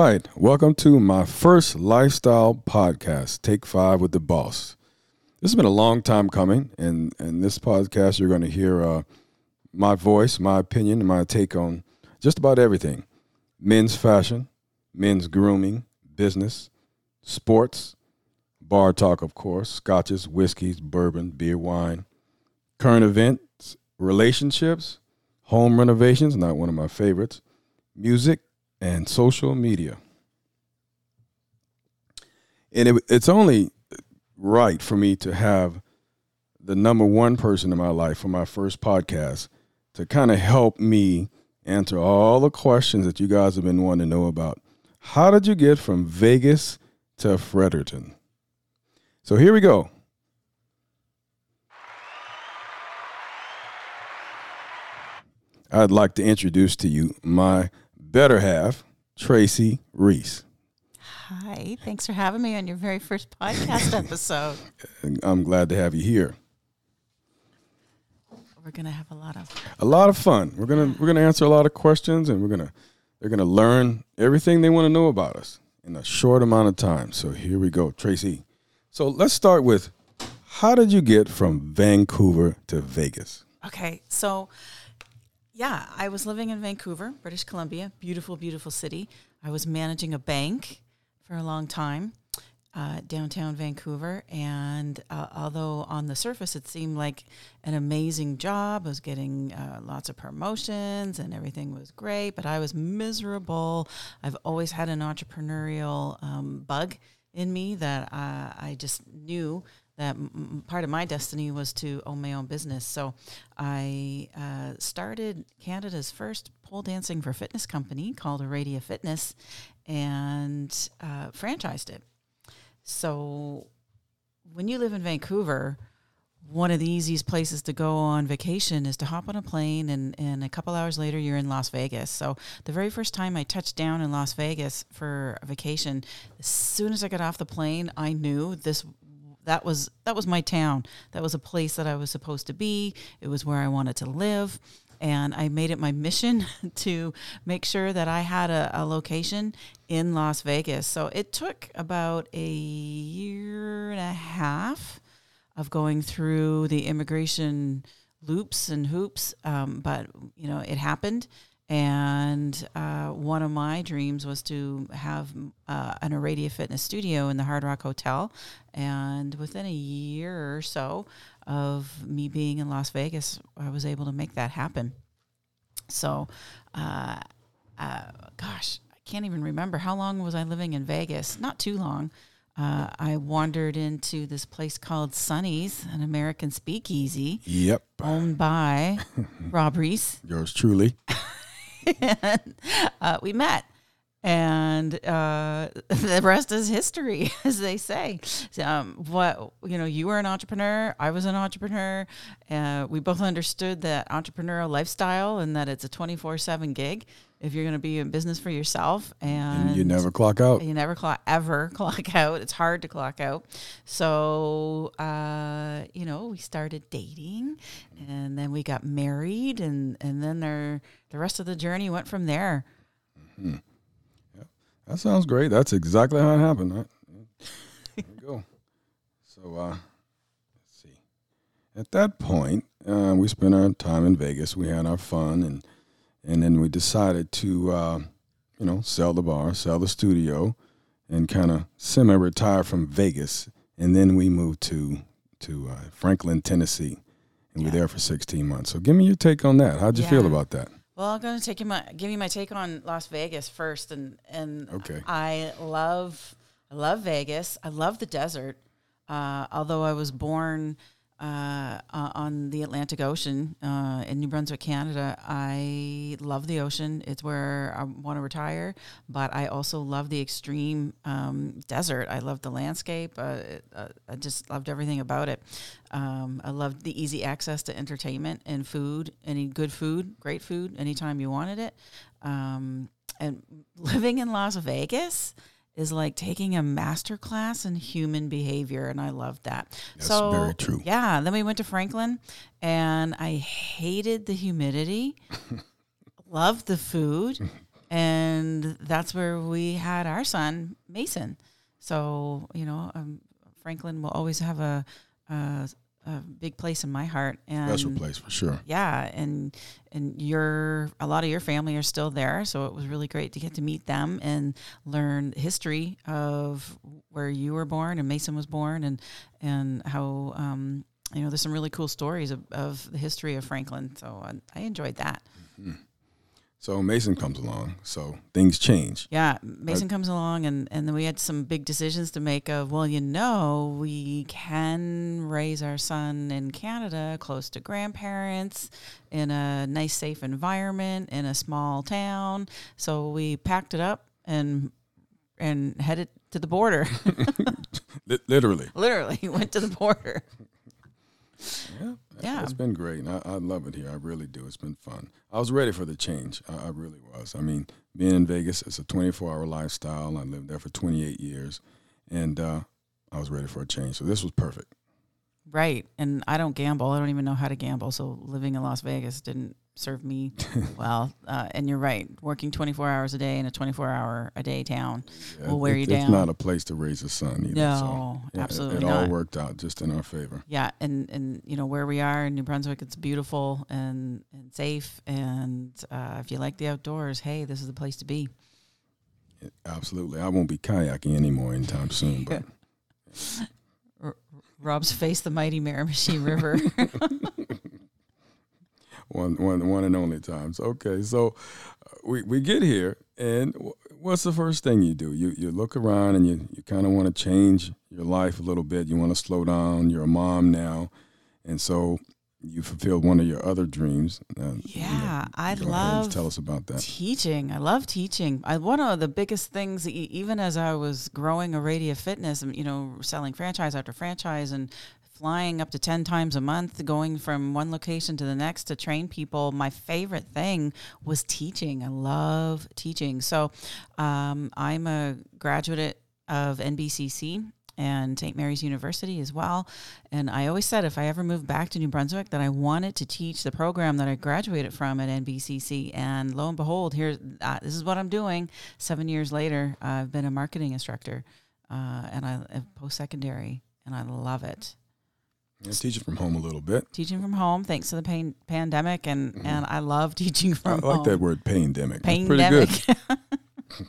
Right. Welcome to my first lifestyle podcast, Take Five with the Boss. This has been a long time coming, and in this podcast, you're going to hear uh, my voice, my opinion, my take on just about everything men's fashion, men's grooming, business, sports, bar talk, of course, scotches, whiskeys, bourbon, beer, wine, current events, relationships, home renovations, not one of my favorites, music, and social media. And it, it's only right for me to have the number one person in my life for my first podcast to kind of help me answer all the questions that you guys have been wanting to know about. How did you get from Vegas to Fredericton? So here we go. I'd like to introduce to you my better half, Tracy Reese. Hi, thanks for having me on your very first podcast episode. I'm glad to have you here. We're gonna have a lot of a lot of fun. We're gonna we're gonna answer a lot of questions, and we're gonna they're gonna learn everything they want to know about us in a short amount of time. So here we go, Tracy. So let's start with how did you get from Vancouver to Vegas? Okay, so yeah, I was living in Vancouver, British Columbia, beautiful, beautiful city. I was managing a bank for a long time, uh, downtown Vancouver. And uh, although on the surface it seemed like an amazing job, I was getting uh, lots of promotions and everything was great, but I was miserable. I've always had an entrepreneurial um, bug in me that uh, I just knew that m- part of my destiny was to own my own business. So I uh, started Canada's first pole dancing for fitness company called Aradia Fitness and uh, franchised it. So when you live in Vancouver, one of the easiest places to go on vacation is to hop on a plane and, and a couple hours later you're in Las Vegas. So the very first time I touched down in Las Vegas for a vacation, as soon as I got off the plane, I knew this that was that was my town. That was a place that I was supposed to be. It was where I wanted to live. And I made it my mission to make sure that I had a, a location in Las Vegas. So it took about a year and a half of going through the immigration loops and hoops. Um, but you know, it happened, and uh, one of my dreams was to have uh, an Aradia Fitness studio in the Hard Rock Hotel. And within a year or so of me being in Las Vegas, I was able to make that happen. So, uh, uh gosh, I can't even remember how long was I living in Vegas. Not too long. Uh, I wandered into this place called Sonny's, an American speakeasy. Yep. Owned by Rob Reese. Yours truly. and uh, we met and uh, the rest is history, as they say. Um, what you know, you were an entrepreneur, I was an entrepreneur. Uh, we both understood that entrepreneurial lifestyle and that it's a twenty four seven gig if you're going to be in business for yourself, and, and you never clock out. You never clock ever clock out. It's hard to clock out. So uh, you know, we started dating, and then we got married, and and then there the rest of the journey went from there. Mm-hmm. That sounds great. That's exactly how it happened. Right? There we go. So, uh, let's see. At that point, uh, we spent our time in Vegas. We had our fun, and and then we decided to, uh, you know, sell the bar, sell the studio, and kind of semi-retire from Vegas. And then we moved to to uh, Franklin, Tennessee, and yeah. we were there for 16 months. So, give me your take on that. How'd you yeah. feel about that? Well, I'm going to take you my give you my take on Las Vegas first, and and okay. I love I love Vegas. I love the desert. Uh, although I was born uh, on the Atlantic Ocean uh, in New Brunswick, Canada. I love the ocean. It's where I want to retire, but I also love the extreme um, desert. I love the landscape. Uh, uh, I just loved everything about it. Um, I loved the easy access to entertainment and food, any good food, great food, anytime you wanted it. Um, and living in Las Vegas, is like taking a master class in human behavior and I loved that. That's so very true. Yeah. Then we went to Franklin and I hated the humidity. loved the food. and that's where we had our son Mason. So you know, um, Franklin will always have a, a a big place in my heart and Special place for sure. yeah and and your a lot of your family are still there so it was really great to get to meet them and learn history of where you were born and mason was born and and how um, you know there's some really cool stories of, of the history of franklin so I, I enjoyed that So Mason comes along, so things change. yeah mason comes along and and then we had some big decisions to make of well you know we can raise our son in canada close to grandparents in a nice safe environment in a small town so we packed it up and and headed to the border literally. literally went to the border Yeah. Yeah. It's been great. and I, I love it here. I really do. It's been fun. I was ready for the change. I, I really was. I mean, being in Vegas, it's a 24 hour lifestyle. I lived there for 28 years, and uh, I was ready for a change. So this was perfect. right and i don't gamble i don't even know how to gamble so living in las vegas didn't serve me well uh, and you're right working 24 hours a day in a 24 hour a day town Yeah, will wear it- you It's not a place to raise a son either. No, so, yeah, it- absolutely It, not. all worked out just in our favor. Yeah, and and you know where we are in New Brunswick, it's beautiful and and safe. And uh, if you like the outdoors, hey, this is the place to be. It- absolutely. I won't be kayaking anymore anytime soon, but Rob's faced the mighty Miramichi River. one, one, one and only times. Okay, so uh, we, we get here, and what's the first thing you do? You you look around and you, you kind of want to change your life a little bit. You want to slow down. You're a mom now, and so you fulfilled one of your other dreams. Uh, you know, yeah, I go ahead and love tell us about that. teaching. I love teaching. I, one of the biggest things, even as I was growing Aradia Fitness, and, you know, selling franchise after franchise and flying up to 10 times a month, going from one location to the next to train people, my favorite thing was teaching. I love teaching. So um, I'm a graduate of NBCC and St. Mary's University as well. And I always said if I ever moved back to New Brunswick that I wanted to teach the program that I graduated from at NBCC. And lo and behold, here uh, this is what I'm doing. Seven years later, I've been a marketing instructor, uh, and I post secondary, and I love it. Yeah, teach it from home a little bit. Teaching from home, thanks to the pain, pandemic, and and I love teaching Mm-hmm. I like home. that word, pandemic. That's pretty good. Pandemic.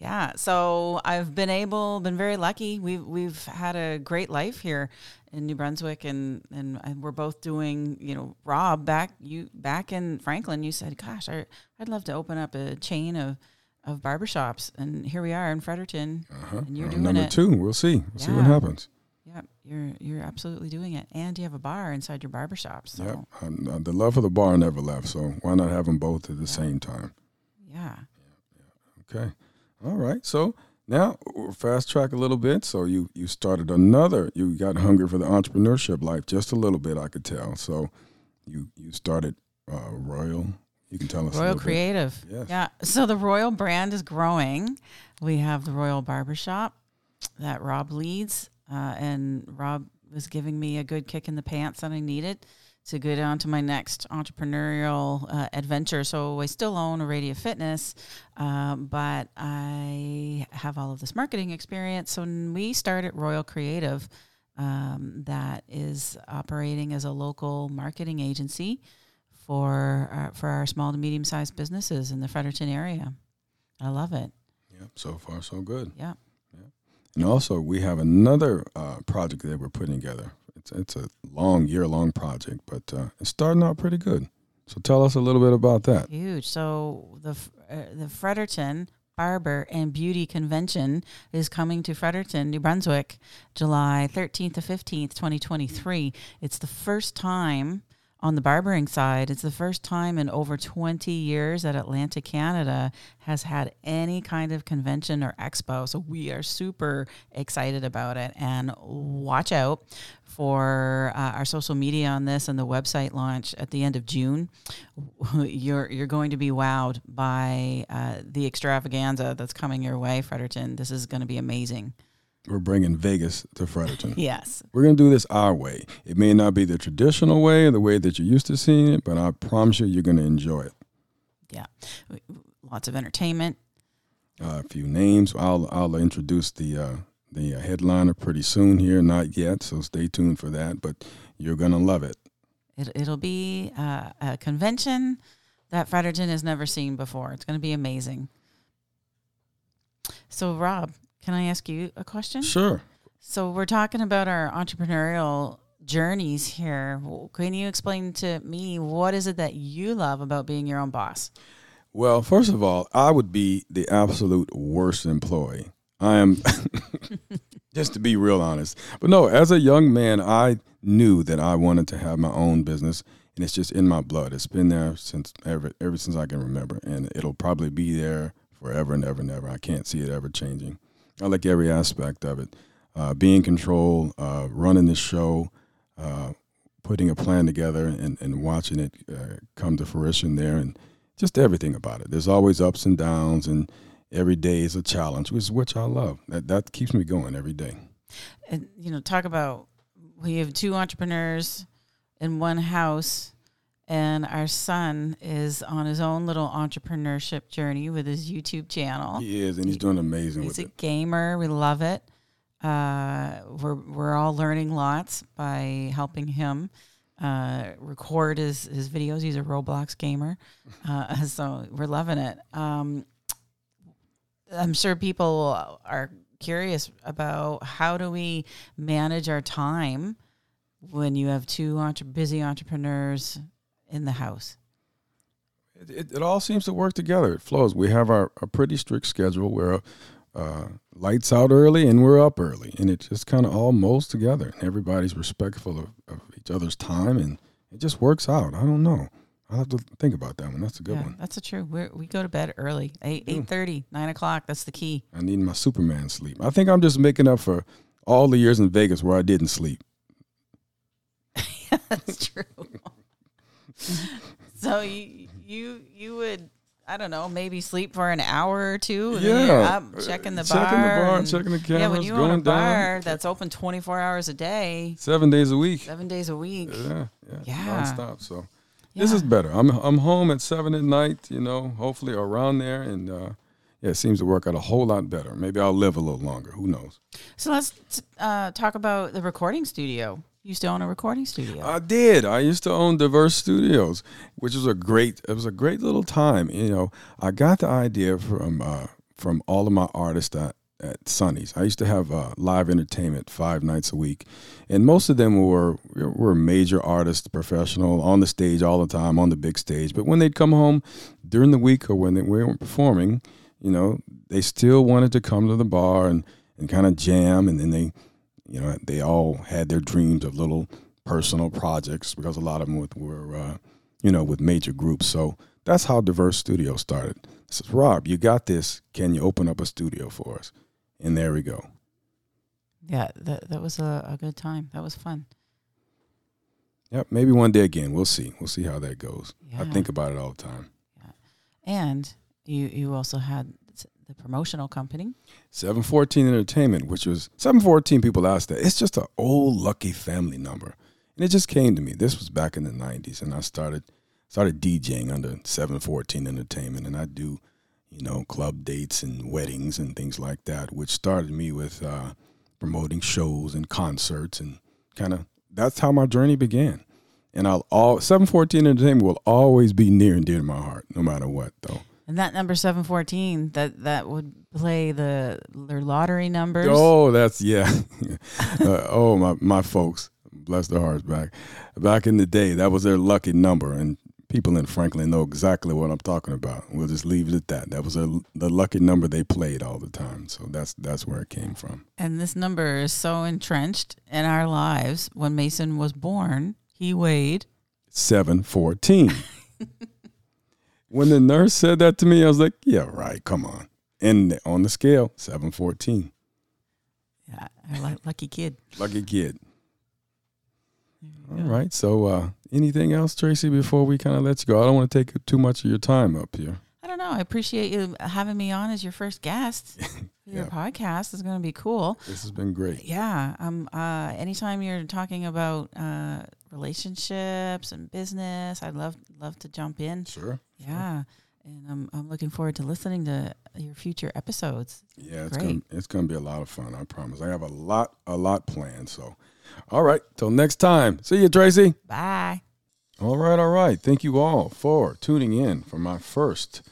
yeah, so I've been able, been very lucky. We've we've had a great life here in New Brunswick, and and we're both doing. You know, Rob back you back in Franklin. You said, "Gosh, I, I'd love to open up a chain of of barbershops," and here we are in Fredericton, Uh-huh. and you're Uh, doing number it. two. We'll see. We'll see what happens. Yeah, you're you're absolutely doing it, and you have a bar inside your barbershop. So Yep. And, uh, the love of the bar never left. So why not have them both at the same time? yeah. Okay. All right. So now fast track a little bit. So you you started another. You got hungry for the entrepreneurship life just a little bit. I could tell. So you you started uh, Royal. You can tell us Royal. Creative. Yes. Yeah. So the Royal brand is growing. We have the Royal Barbershop that Rob leads. Uh, and Rob was giving me a good kick in the pants that I needed to go down to my next entrepreneurial uh, adventure. So I still own Aradia Fitness, um, but I have all of this marketing experience. So we started Royal Creative, um, that is operating as a local marketing agency for our, for our small to medium sized businesses in the Fredericton area. I love it. Yep. So far, so good. Yeah. And also, we have another uh, project that we're putting together. It's it's a long year long project, but uh, it's starting out pretty good. So tell us a little bit about that. Huge. So the uh, the Fredericton Barber and Beauty Convention is coming to Fredericton, New Brunswick, July 13th to 15th, 2023. It's the first time on the barbering side, it's the first time in over 20 years that Atlantic Canada has had any kind of convention or expo. So we are super excited about it. And watch out for uh, our social media on this and the website launch at the end of June. You're you're going to be wowed by uh, the extravaganza that's coming your way, Fredericton. This is going to be amazing. We're bringing Vegas to Fredericton. Yes. We're going to do this our way. It may not be the traditional way, the way that you're used to seeing it, but I promise you, you're going to enjoy it. Yeah. lots of entertainment. Uh, a few names. I'll I'll introduce the uh, the headliner pretty soon here. Not yet, so stay tuned for that. But you're gonna love it. It, it'll be uh, a convention that Fredericton has never seen before. It's going to be amazing. So, Rob, can I ask you a question? Sure. So, we're talking about our entrepreneurial journeys here. Can you explain to me what is it that you love about being your own boss? Well, first of all, I would be the absolute worst employee. I am, just to be real honest. But no, as a young man, I knew that I wanted to have my own business, and it's just in my blood. It's been there since ever, ever since I can remember, and it'll probably be there forever and ever and ever. I can't see it ever changing. I like every aspect of it. Uh, being in control, uh, running the show, uh, putting a plan together, and, and watching it uh, come to fruition there, and just everything about it. There's always ups and downs, and every day is a challenge, which is which I love. That that keeps me going every day. And you know, talk about we have two entrepreneurs in one house and our son is on his own little entrepreneurship journey with his YouTube channel. He is, and he's doing amazing. He's a it. gamer. We love it. Uh, we're we're all learning lots by helping him uh, record his his videos. He's a Roblox gamer, uh, so we're loving it. Um, I'm sure people are curious about how do we manage our time when you have two entre- busy entrepreneurs in the house. It, it, it, all seems to work together. It flows. We have our a pretty strict schedule where uh, lights out early and we're up early, and it just kind of all molds together. And everybody's respectful of, of, each other's time, and it just works out. I don't know. I'll have to think about that one. That's a good yeah, one. That's a true. we we go to bed early, 8, 8.30, 9 o'clock. That's the key. I need my Superman sleep. I think I'm just making up for all the years in Vegas where I didn't sleep. yeah, that's true. so you you you would I don't know maybe sleep for an hour or two. And yeah, up checking the checking bar, the bar, and, checking the cameras. Yeah, when you going own a bar down. that's open twenty four hours a day, seven days a week, seven days a week. Yeah, yeah, yeah. nonstop. So yeah. this is better. I'm I'm home at seven at night. You know, hopefully around there, and uh, yeah, it seems to work out a whole lot better. Maybe I'll live a little longer. Who knows? So let's uh, talk about the recording studio used to own a recording studio. I did. I used to own Diverse Studios, which was a great. It was a great little time. You know, I got the idea from uh, from all of my artists at, at Sonny's. I used to have uh, live entertainment five nights a week, and most of them were were major artists, professional, on the stage all the time, on the big stage. But when they'd come home during the week or when they weren't performing, you know, they still wanted to come to the bar and and kind of jam, and then they you know, they all had their dreams of little personal projects because a lot of them with, were, uh, you know, with major groups. So that's how Diverse Studio started. I says, Rob, you got this. Can you open up a studio for us? And there we go. Yeah, that that was a, a good time. That was fun. Yep, maybe one day again. We'll see. We'll see how that goes. Yeah. I think about it all the time. Yeah, and you you also had the promotional company. 714 Entertainment, which was 714 people asked that. It's just an old lucky family number. And it just came to me. This was back in the 90s and I started started DJing under 714 Entertainment and I do, you know, club dates and weddings and things like that, which started me with uh, promoting shows and concerts and kind of that's how my journey began. And I'll all 714 Entertainment will always be near and dear to my heart, no matter what, though. And that number seven fourteen that that would play the their lottery numbers. Oh, that's yeah. uh, oh my my folks, bless their hearts back. Back in the day, that was their lucky number, and people in Franklin know exactly what I'm talking about. We'll just leave it at that. That was a, the lucky number they played all the time. So that's that's where it came from. And this number is so entrenched in our lives. When Mason was born, he weighed seven fourteen. when the nurse said that to me, I was like, "Yeah, right. Come on." And on the scale, seven fourteen. Yeah, lucky kid. Lucky kid. All go. right. So, uh, anything else, Tracy, before we kind of let you go? I don't want to take too much of your time up here. I don't know. I appreciate you having me on as your first guest. yeah. Your podcast is going to be cool. This has been great. Yeah. Um. Uh. Anytime you're talking about uh relationships and business, I'd love love to jump in. Sure. Yeah. and I'm I'm looking forward to listening to your future episodes. Yeah, it's Great. gonna it's gonna be a lot of fun. I promise. I have a lot a lot planned. So, all right. Till next time. See you, Tracy. Bye. All right, all right. Thank you all for tuning in for my first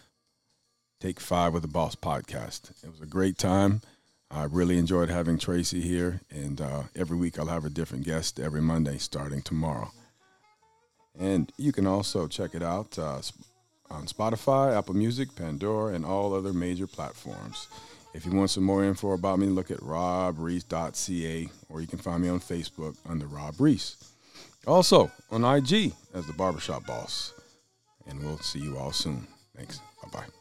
Take Five with the Boss podcast. It was a great time. I really enjoyed having Tracy here, and uh, every week I'll have a different guest every Monday starting tomorrow. And you can also check it out uh, on Spotify, Apple Music, Pandora, and all other major platforms. If you want some more info about me, look at robreese.ca, or you can find me on Facebook under Rob Reese. Also on IG as the Barbershop Boss. And we'll see you all soon. Thanks. Bye bye.